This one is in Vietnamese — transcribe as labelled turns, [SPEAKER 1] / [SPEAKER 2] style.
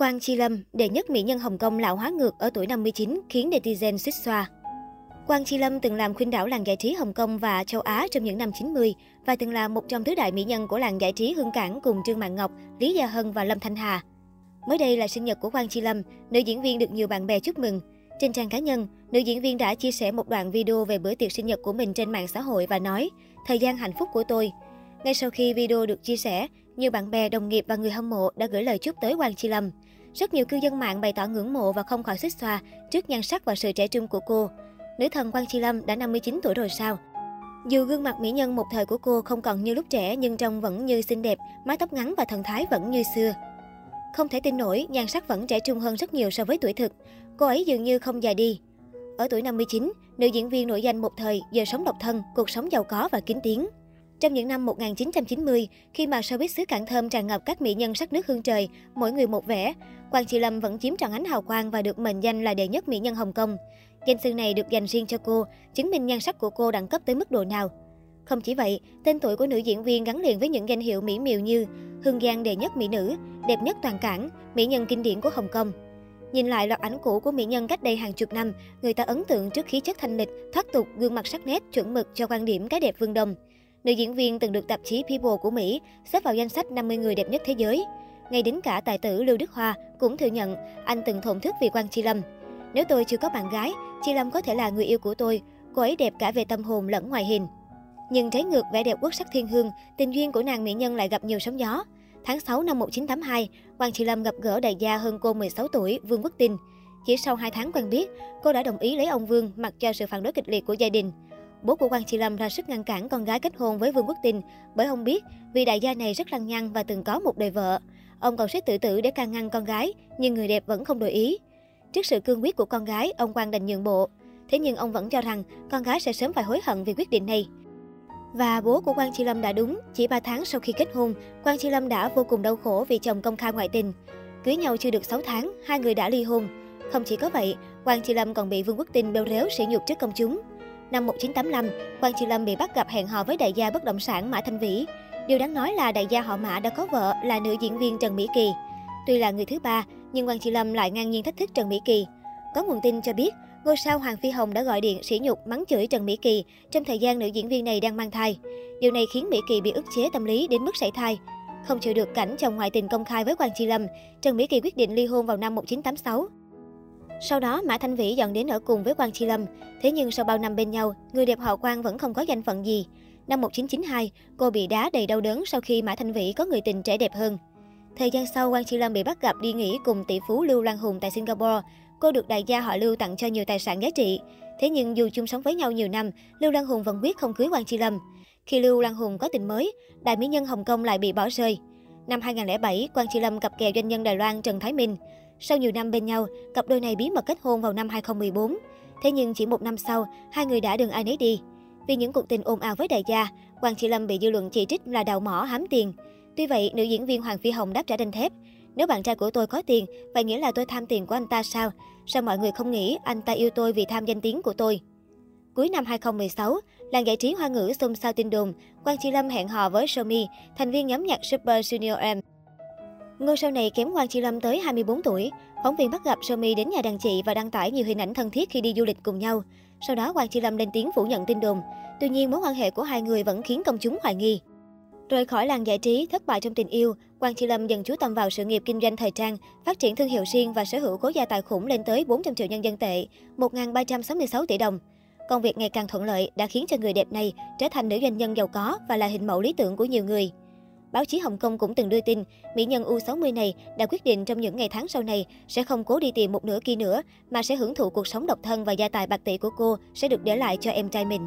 [SPEAKER 1] Quang Chi Lâm, đệ nhất mỹ nhân Hồng Kông lão hóa ngược ở tuổi 59 khiến netizen suýt xoa. Quang Chi Lâm từng làm khuyên đảo làng giải trí Hồng Kông và châu Á trong những năm 90 và từng là một trong tứ đại mỹ nhân của làng giải trí Hương Cảng cùng Trương Mạn Ngọc, Lý Gia Hân và Lâm Thanh Hà. Mới đây là sinh nhật của Quang Chi Lâm, nữ diễn viên được nhiều bạn bè chúc mừng. Trên trang cá nhân, nữ diễn viên đã chia sẻ một đoạn video về bữa tiệc sinh nhật của mình trên mạng xã hội và nói: "Thời gian hạnh phúc của tôi." Ngay sau khi video được chia sẻ, nhiều bạn bè, đồng nghiệp và người hâm mộ đã gửi lời chúc tới Quang Chi Lâm. Rất nhiều cư dân mạng bày tỏ ngưỡng mộ và không khỏi xích xoa trước nhan sắc và sự trẻ trung của cô. Nữ thần Quang Chi Lâm đã 59 tuổi rồi sao? Dù gương mặt mỹ nhân một thời của cô không còn như lúc trẻ nhưng trông vẫn như xinh đẹp, mái tóc ngắn và thần thái vẫn như xưa. Không thể tin nổi, nhan sắc vẫn trẻ trung hơn rất nhiều so với tuổi thực. Cô ấy dường như không già đi. Ở tuổi 59, nữ diễn viên nổi danh một thời giờ sống độc thân, cuộc sống giàu có và kín tiếng. Trong những năm 1990, khi mà showbiz xứ Cảng Thơm tràn ngập các mỹ nhân sắc nước hương trời, mỗi người một vẻ, Quang chị Lâm vẫn chiếm trọn ánh hào quang và được mệnh danh là đệ nhất mỹ nhân Hồng Kông. Danh xưng này được dành riêng cho cô, chứng minh nhan sắc của cô đẳng cấp tới mức độ nào. Không chỉ vậy, tên tuổi của nữ diễn viên gắn liền với những danh hiệu mỹ miều như Hương Giang đệ nhất mỹ nữ, đẹp nhất toàn cảng, mỹ nhân kinh điển của Hồng Kông. Nhìn lại loạt ảnh cũ của mỹ nhân cách đây hàng chục năm, người ta ấn tượng trước khí chất thanh lịch, thoát tục, gương mặt sắc nét, chuẩn mực cho quan điểm cái đẹp vương đồng. Nữ diễn viên từng được tạp chí People của Mỹ xếp vào danh sách 50 người đẹp nhất thế giới. Ngay đến cả tài tử Lưu Đức Hoa cũng thừa nhận anh từng thổn thức vì Quang Chi Lâm. Nếu tôi chưa có bạn gái, Chi Lâm có thể là người yêu của tôi. Cô ấy đẹp cả về tâm hồn lẫn ngoài hình. Nhưng trái ngược vẻ đẹp quốc sắc thiên hương, tình duyên của nàng mỹ nhân lại gặp nhiều sóng gió. Tháng 6 năm 1982, Quang Chi Lâm gặp gỡ đại gia hơn cô 16 tuổi, Vương Quốc Tinh. Chỉ sau 2 tháng quen biết, cô đã đồng ý lấy ông Vương mặc cho sự phản đối kịch liệt của gia đình. Bố của Quang Chi Lâm ra sức ngăn cản con gái kết hôn với Vương Quốc Tinh bởi ông biết vì đại gia này rất lăng nhăng và từng có một đời vợ. Ông còn suýt tự tử để can ngăn con gái, nhưng người đẹp vẫn không đổi ý. Trước sự cương quyết của con gái, ông Quang đành nhượng bộ. Thế nhưng ông vẫn cho rằng con gái sẽ sớm phải hối hận vì quyết định này. Và bố của Quang Chi Lâm đã đúng, chỉ 3 tháng sau khi kết hôn, Quang Chi Lâm đã vô cùng đau khổ vì chồng công khai ngoại tình. Cưới nhau chưa được 6 tháng, hai người đã ly hôn. Không chỉ có vậy, Quang Chi Lâm còn bị Vương Quốc Tinh bêu rếu, sỉ nhục trước công chúng. Năm 1985, Quang Chi Lâm bị bắt gặp hẹn hò với đại gia bất động sản Mã Thanh Vĩ. Điều đáng nói là đại gia họ Mã đã có vợ là nữ diễn viên Trần Mỹ Kỳ. Tuy là người thứ ba, nhưng Quang Chi Lâm lại ngang nhiên thách thức Trần Mỹ Kỳ. Có nguồn tin cho biết, ngôi sao Hoàng Phi Hồng đã gọi điện sỉ nhục mắng chửi Trần Mỹ Kỳ trong thời gian nữ diễn viên này đang mang thai. Điều này khiến Mỹ Kỳ bị ức chế tâm lý đến mức sảy thai. Không chịu được cảnh chồng ngoại tình công khai với Quang Chi Lâm, Trần Mỹ Kỳ quyết định ly hôn vào năm 1986. Sau đó, Mã Thanh Vĩ dọn đến ở cùng với Quang Chi Lâm. Thế nhưng sau bao năm bên nhau, người đẹp họ Quang vẫn không có danh phận gì. Năm 1992, cô bị đá đầy đau đớn sau khi Mã Thanh Vĩ có người tình trẻ đẹp hơn. Thời gian sau, Quang Chi Lâm bị bắt gặp đi nghỉ cùng tỷ phú Lưu Lan Hùng tại Singapore. Cô được đại gia họ Lưu tặng cho nhiều tài sản giá trị. Thế nhưng dù chung sống với nhau nhiều năm, Lưu Lan Hùng vẫn quyết không cưới Quang Chi Lâm. Khi Lưu Lan Hùng có tình mới, đại mỹ nhân Hồng Kông lại bị bỏ rơi. Năm 2007, Quang Chi Lâm cặp kè doanh nhân Đài Loan Trần Thái Minh. Sau nhiều năm bên nhau, cặp đôi này bí mật kết hôn vào năm 2014. Thế nhưng chỉ một năm sau, hai người đã đường ai nấy đi. Vì những cuộc tình ồn ào với đại gia, Quang Chi Lâm bị dư luận chỉ trích là đào mỏ hám tiền. Tuy vậy, nữ diễn viên Hoàng Phi Hồng đáp trả đanh thép. Nếu bạn trai của tôi có tiền, vậy nghĩa là tôi tham tiền của anh ta sao? Sao mọi người không nghĩ anh ta yêu tôi vì tham danh tiếng của tôi? Cuối năm 2016, làng giải trí hoa ngữ xôn xao tin đồn, Quang Chi Lâm hẹn hò với Somi, thành viên nhóm nhạc Super Junior M. Ngôi sao này kém Quang Chi Lâm tới 24 tuổi. Phóng viên bắt gặp Somi đến nhà đàn chị và đăng tải nhiều hình ảnh thân thiết khi đi du lịch cùng nhau. Sau đó Quang Chi Lâm lên tiếng phủ nhận tin đồn. Tuy nhiên mối quan hệ của hai người vẫn khiến công chúng hoài nghi. Rời khỏi làng giải trí, thất bại trong tình yêu, Quang Chi Lâm dần chú tâm vào sự nghiệp kinh doanh thời trang, phát triển thương hiệu riêng và sở hữu khối gia tài khủng lên tới 400 triệu nhân dân tệ, 1.366 tỷ đồng. Công việc ngày càng thuận lợi đã khiến cho người đẹp này trở thành nữ doanh nhân giàu có và là hình mẫu lý tưởng của nhiều người. Báo chí Hồng Kông cũng từng đưa tin, mỹ nhân U60 này đã quyết định trong những ngày tháng sau này sẽ không cố đi tìm một nửa kia nữa, mà sẽ hưởng thụ cuộc sống độc thân và gia tài bạc tỷ của cô sẽ được để lại cho em trai mình.